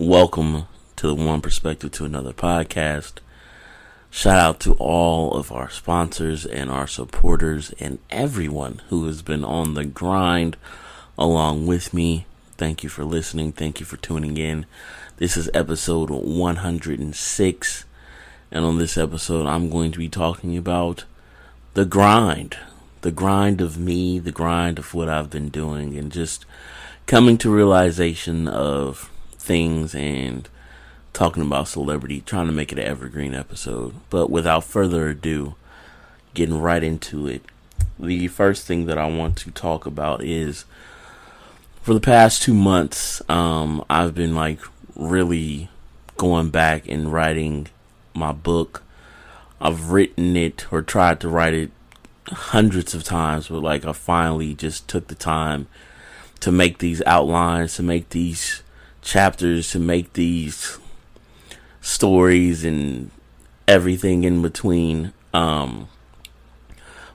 Welcome to the One Perspective to Another podcast. Shout out to all of our sponsors and our supporters and everyone who has been on the grind along with me. Thank you for listening. Thank you for tuning in. This is episode 106. And on this episode, I'm going to be talking about the grind. The grind of me, the grind of what I've been doing, and just coming to realization of things and talking about celebrity, trying to make it an evergreen episode. But without further ado, getting right into it, the first thing that I want to talk about is for the past two months, um, I've been like really going back and writing my book. I've written it or tried to write it hundreds of times, but like I finally just took the time to make these outlines, to make these chapters, to make these stories and everything in between. Um,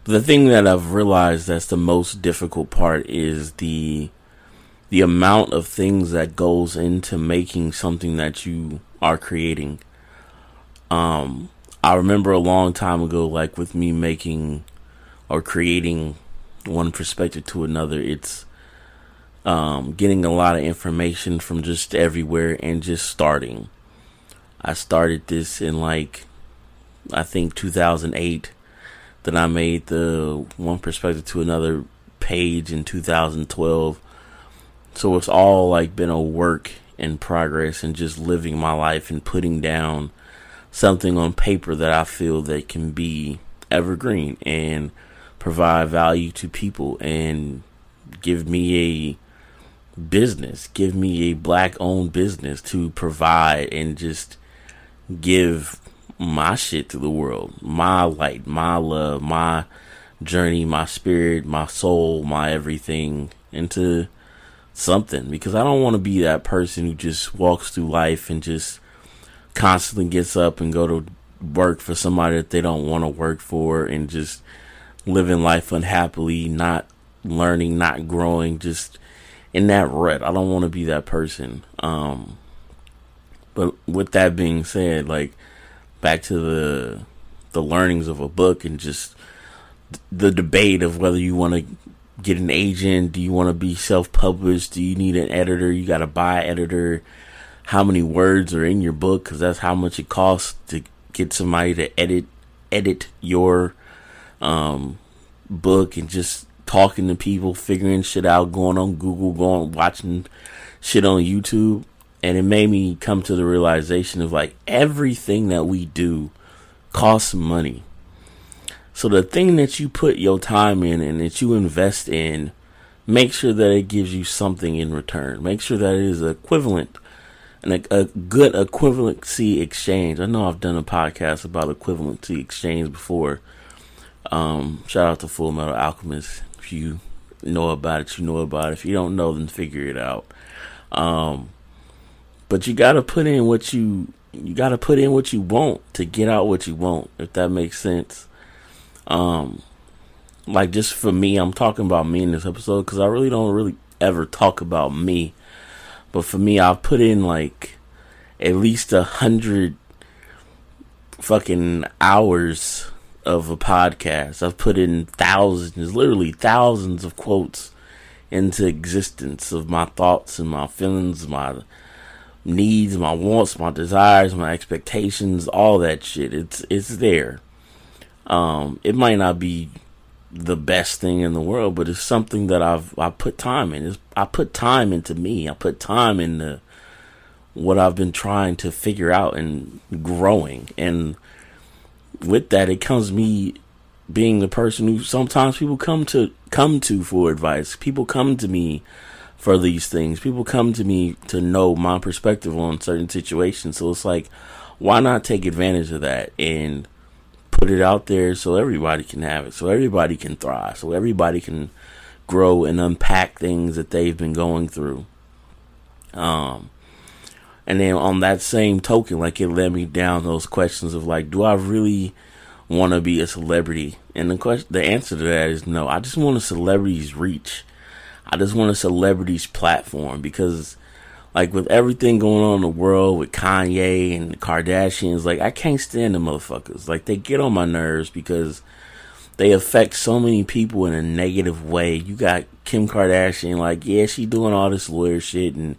the thing that I've realized that's the most difficult part is the the amount of things that goes into making something that you are creating. Um, I remember a long time ago, like with me making or creating one perspective to another, it's um, getting a lot of information from just everywhere and just starting. I started this in like, I think 2008. Then I made the one perspective to another page in 2012. So it's all like been a work in progress and just living my life and putting down something on paper that I feel that can be evergreen and provide value to people and give me a business, give me a black owned business to provide and just give my shit to the world, my light, my love, my journey, my spirit, my soul, my everything into something. Because I don't want to be that person who just walks through life and just constantly gets up and go to work for somebody that they don't want to work for and just living life unhappily, not learning, not growing, just in that rut. I don't want to be that person. Um, but with that being said, like back to the the learnings of a book and just the debate of whether you want to get an agent, do you want to be self-published, do you need an editor, you got to buy an editor, how many words are in your book cuz that's how much it costs to get somebody to edit edit your um, book and just talking to people, figuring shit out, going on Google, going watching shit on YouTube and it made me come to the realization of like everything that we do costs money. So the thing that you put your time in and that you invest in, make sure that it gives you something in return. Make sure that it is equivalent and a, good equivalency exchange. I know I've done a podcast about equivalency exchange before. Um, shout out to Fullmetal Alchemist. You know about it, you know about it. If you don't know, then figure it out. Um, but you gotta put in what you you gotta put in what you want to get out what you want, if that makes sense. Um, like just for me, I'm talking about me in this episode because I really don't really ever talk about me. But for me, I've put in like at least a hundred fucking hours of a podcast. I've put in thousands, literally thousands of quotes into existence of my thoughts and my feelings, my needs, my wants, my desires, my expectations, all that shit. It's it's there. Um, it might not be the best thing in the world, but it's something that I've I put time in. It's, I put time into me. I put time into what I've been trying to figure out and growing. And with that, it comes me being the person who sometimes people come to come to for advice. People come to me for these things. People come to me to know my perspective on certain situations. So it's like, why not take advantage of that and put it out there so everybody can have it, so everybody can thrive, so everybody can grow and unpack things that they've been going through. Um, and then on that same token, like it led me down those questions of like, do I really want to be a celebrity? And the question, the answer to that is no. I just want a celebrity's reach I just want a celebrity's platform because like with everything going on in the world with Kanye and the Kardashians, like I can't stand the motherfuckers. Like they get on my nerves because they affect so many people in a negative way. You got Kim Kardashian, like yeah, she doing all this lawyer shit and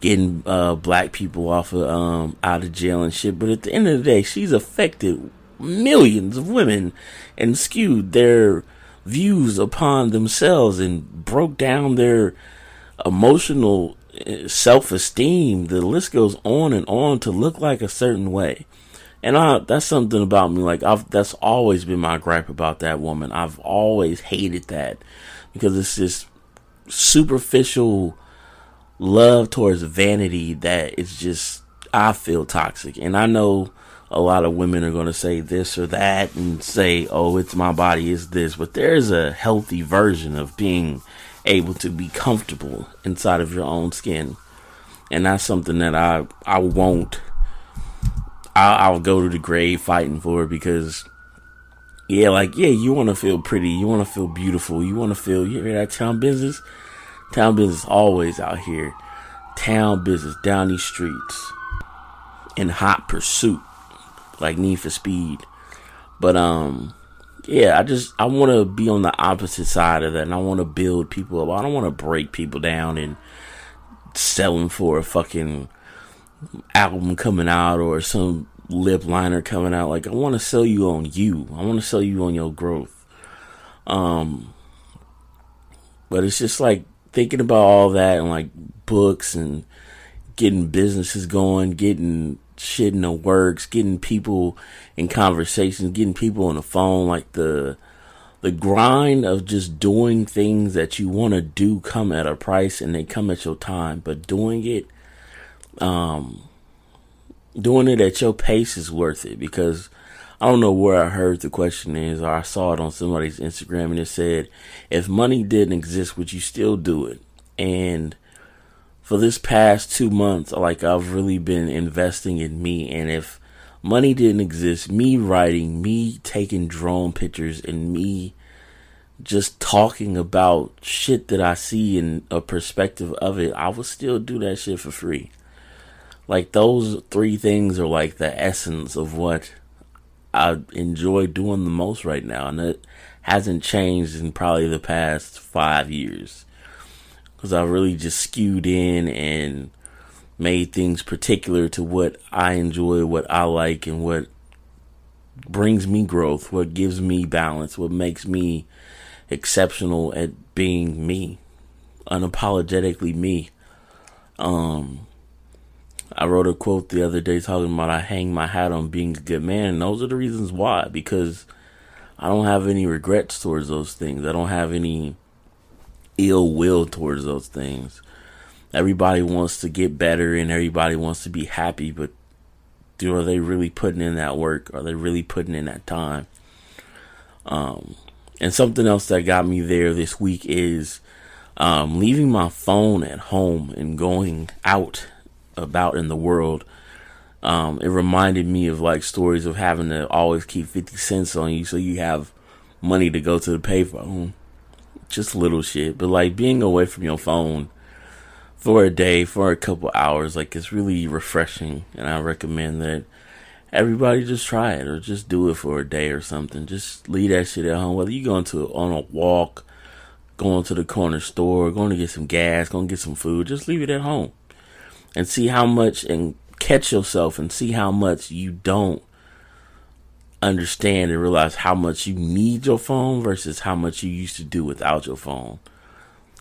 getting uh, black people off of um, out of jail and shit. But at the end of the day, she's affected millions of women and skewed their views upon themselves and broke down their emotional self esteem. The list goes on and on to look like a certain way. And I, that's something about me. Like I've, that's always been my gripe about that woman. I've always hated that because it's just superficial love towards vanity that it's just, I feel toxic. And I know a lot of women are going to say this or that and say, oh, it's my body, is this. But there's a healthy version of being able to be comfortable inside of your own skin. And that's something that I I won't I'll, I'll go to the grave fighting for it because yeah, like yeah, you want to feel pretty, you want to feel beautiful, you want to feel you hear that town business, town business always out here, town business down these streets, in hot pursuit, like Need for Speed, but um, yeah, I just I want to be on the opposite side of that, and I want to build people up. I don't want to break people down and sell them for a fucking album coming out or some lip liner coming out. Like I want to sell you on you. I want to sell you on your growth. Um, but it's just like thinking about all that and like books and getting businesses going, getting shit in the works, getting people in conversations, getting people on the phone, like the the grind of just doing things that you want to do come at a price and they come at your time, but doing it um doing it at your pace is worth it because I don't know where I heard the question is or I saw it on somebody's Instagram and it said if money didn't exist would you still do it? And for this past two months, like I've really been investing in me. And if money didn't exist, me writing, me taking drone pictures, and me just talking about shit that I see in a perspective of it, I would still do that shit for free. Like those three things are like the essence of what I enjoy doing the most right now, and it hasn't changed in probably the past five years because I really just skewed in and made things particular to what I enjoy, what I like, and what brings me growth, what gives me balance, what makes me exceptional at being me, unapologetically me. Um, I wrote a quote the other day talking about I hang my hat on being a good man, and those are the reasons why. Because I don't have any regrets towards those things. I don't have any ill will towards those things. Everybody wants to get better and everybody wants to be happy, but do are they really putting in that work? Are they really putting in that time? Um, and something else that got me there this week is um, leaving my phone at home and going out about in the world. Um, it reminded me of like stories of having to always keep 50 cents on you so you have money to go to the payphone just little shit, but like being away from your phone for a day, for a couple hours, like it's really refreshing. And I recommend that everybody just try it or just do it for a day or something. Just leave that shit at home. Whether you're going to on a walk, going to the corner store, going to get some gas, going to get some food, just leave it at home and see how much and catch yourself and see how much you don't understand and realize how much you need your phone versus how much you used to do without your phone.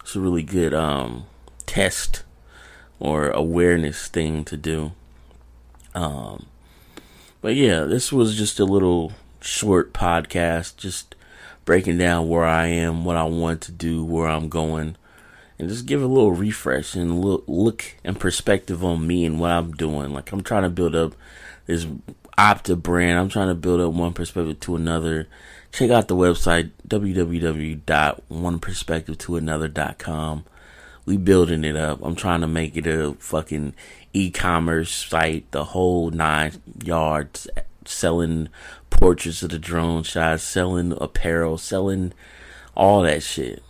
It's a really good um, test or awareness thing to do. Um, but yeah, this was just a little short podcast, just breaking down where I am, what I want to do, where I'm going, and just give a little refresh and look, look and perspective on me and what I'm doing. Like I'm trying to build up this Opta brand. I'm trying to build up one perspective to another. Check out the website www.oneperspectivetoanother.com. We building it up. I'm trying to make it a fucking e-commerce site, the whole nine yards, selling portraits of the drone shots, selling apparel, selling all that shit.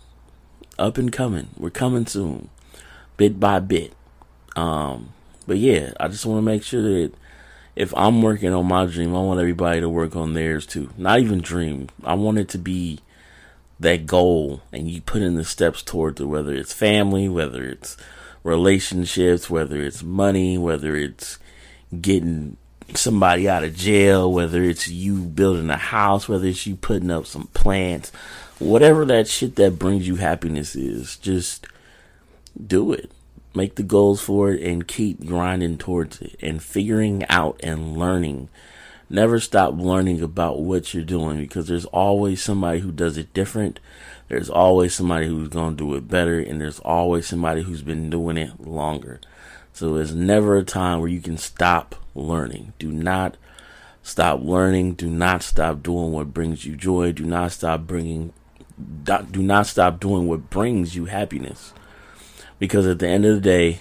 Up and coming. We're coming soon, bit by bit. Um, but yeah, I just want to make sure that if I'm working on my dream, I want everybody to work on theirs too. Not even dream. I want it to be that goal and you put in the steps towards it, whether it's family, whether it's relationships, whether it's money, whether it's getting somebody out of jail, whether it's you building a house, whether it's you putting up some plants, whatever that shit that brings you happiness is, just do it. Make the goals for it and keep grinding towards it and figuring out and learning. Never stop learning about what you're doing because there's always somebody who does it different. There's always somebody who's going to do it better and there's always somebody who's been doing it longer. So there's never a time where you can stop learning. Do not stop learning. Do not stop doing what brings you joy. Do not stop bringing do not stop doing what brings you happiness. Because at the end of the day,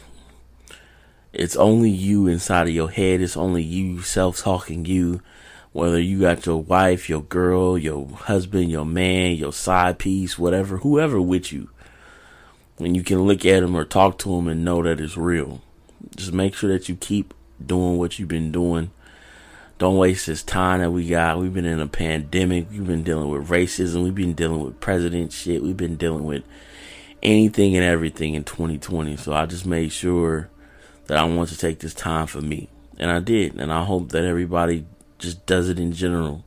it's only you inside of your head. It's only you self talking you. Whether you got your wife, your girl, your husband, your man, your side piece, whatever, whoever with you. When you can look at them or talk to them and know that it's real. Just make sure that you keep doing what you've been doing. Don't waste this time that we got. We've been in a pandemic. We've been dealing with racism. We've been dealing with president shit. We've been dealing with anything and everything in 2020. So I just made sure that I want to take this time for me. And I did. And I hope that everybody just does it in general.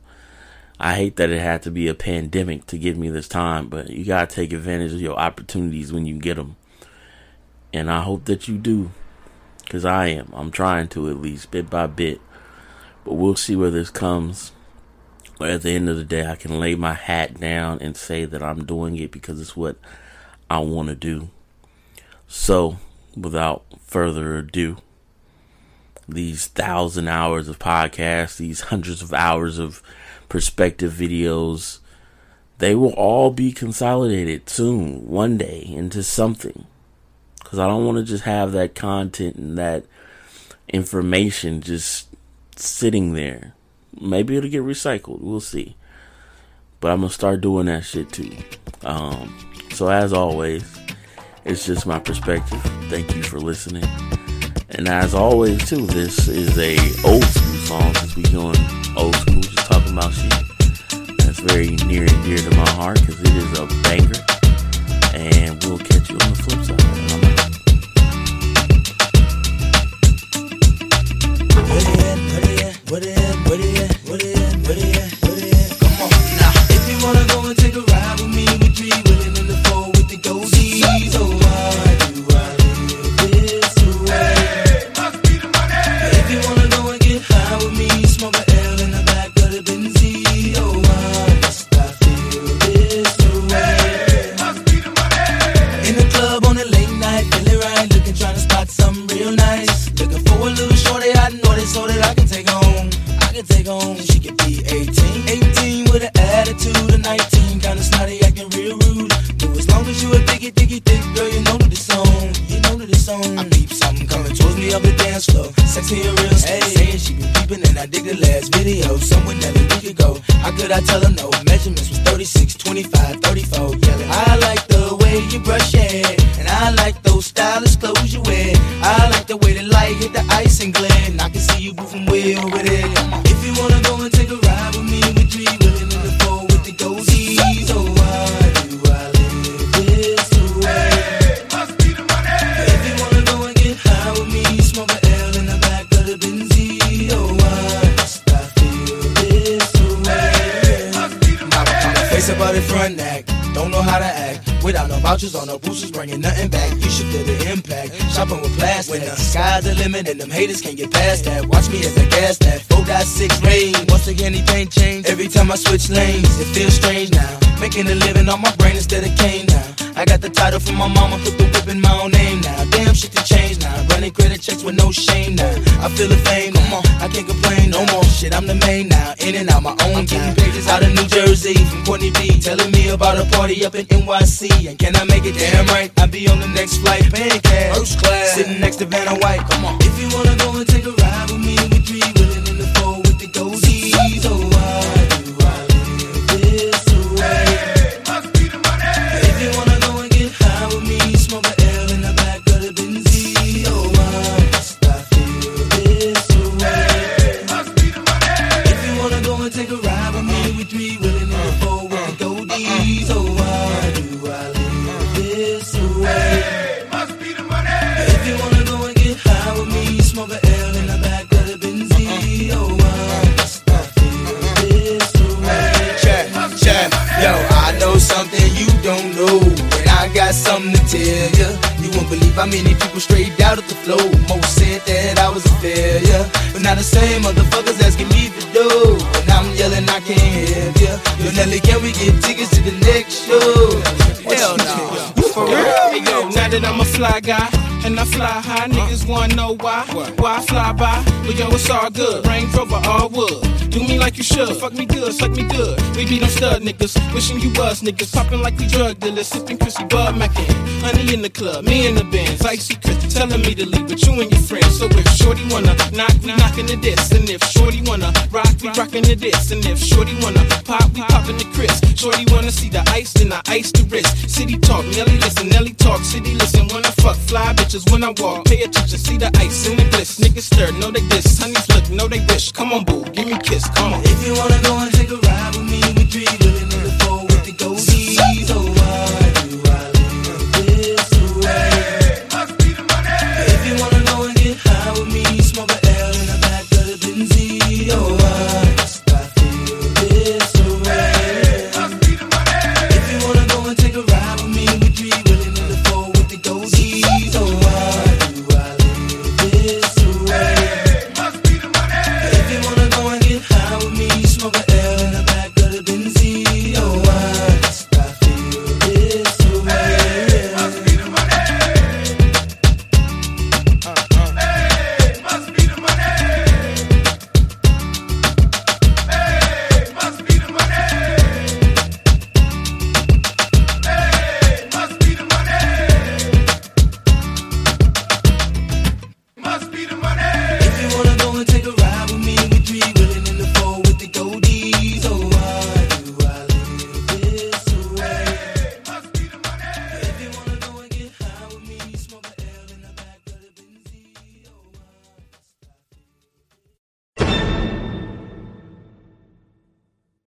I hate that it had to be a pandemic to give me this time, but you got to take advantage of your opportunities when you get them. And I hope that you do. Because I am. I'm trying to at least, bit by bit. But we'll see where this comes. But at the end of the day, I can lay my hat down and say that I'm doing it because it's what I want to do. So, without further ado, these thousand hours of podcasts, these hundreds of hours of perspective videos, they will all be consolidated soon, one day, into something because I don't want to just have that content and that information just sitting there. Maybe it'll get recycled. We'll see. But I'm gonna start doing that shit too. Um, so as always, it's just my perspective. Thank you for listening. And as always, too, this is a old school song since we doing old school, just talking about shit. That's very near and dear to my heart because it is a banger. And we'll catch you on the flip side. 34. Yelling, vouchers or no boosters, bringing nothing back. You should feel the impact. Shopping with plastic. When the sky's the limit and them haters can't get past that. Watch me as I gas that. 4.6 range. Once again, anything change. Every time I switch lanes, it feels strange now. Making a living on my brain instead of cane now. I got the title from my mama, put the whip in my own name now. Damn shit to change now. Running credit checks with no shame now. I feel the fame, come on, I can't complain no more. Shit, I'm the main now. In and out my own game. Pages out of New Jersey from Courtney B. Telling me about a party up in NYC. And can I make it damn right? I'll be on the next flight, paying cash. First class. Sitting next to Vanna White, come on. If you wanna go and take a tell ya. You won't believe how many people strayed out of the flow. Most said that I was a failure. But now the same motherfuckers asking me for dough. And I'm yelling, I can't help ya. Yo, Nelly, can we get tickets to the next show? Hell no. For real? Hey, yo, now that I'm a fly guy. And I fly high, niggas wanna know why. Why I fly by? But yo, it's all good. Range Rover, all wood. Do me like you should. Fuck me good, suck me good. We be them stud niggas. Wishing you was niggas. Popping like we drug dealers. Sipping Chrissy Bud Mackin. Honey in the club, me in the Benz. Icy Chris telling me to leave with you and your friends. So if Shorty wanna knock, we knockin' the diss. And if Shorty wanna rock, we rockin' the diss. And if Shorty wanna pop, we poppin' the Chris. Shorty wanna see the ice, then I ice the wrist. City talk, Nelly listen, Nelly talk, city listen. Wanna fuck fly bitches when I walk. Pay attention, see the ice in the bliss. Niggas stir, know they diss. Honeys look, know they wish. Come on, boo, give me kiss, come on. If you wanna go and take a ride with me, we three willing in the four with the goatee.